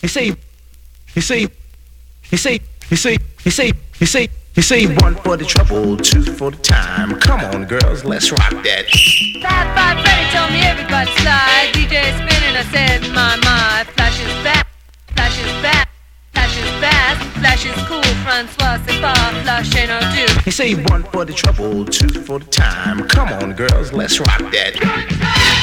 he say, he say, he say, he say, he say, he say, he say one for the trouble, two for the time. Come on, girls, let's rock that. Fab Five Freddy told me everybody slide. DJ spinning, I said my my. Flash is back, flash is back, flash is fast, flash is cool. Francois c'est pas flash ain't no do. He say one for the trouble, two for the time. Come on, girls, let's rock that.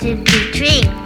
to be.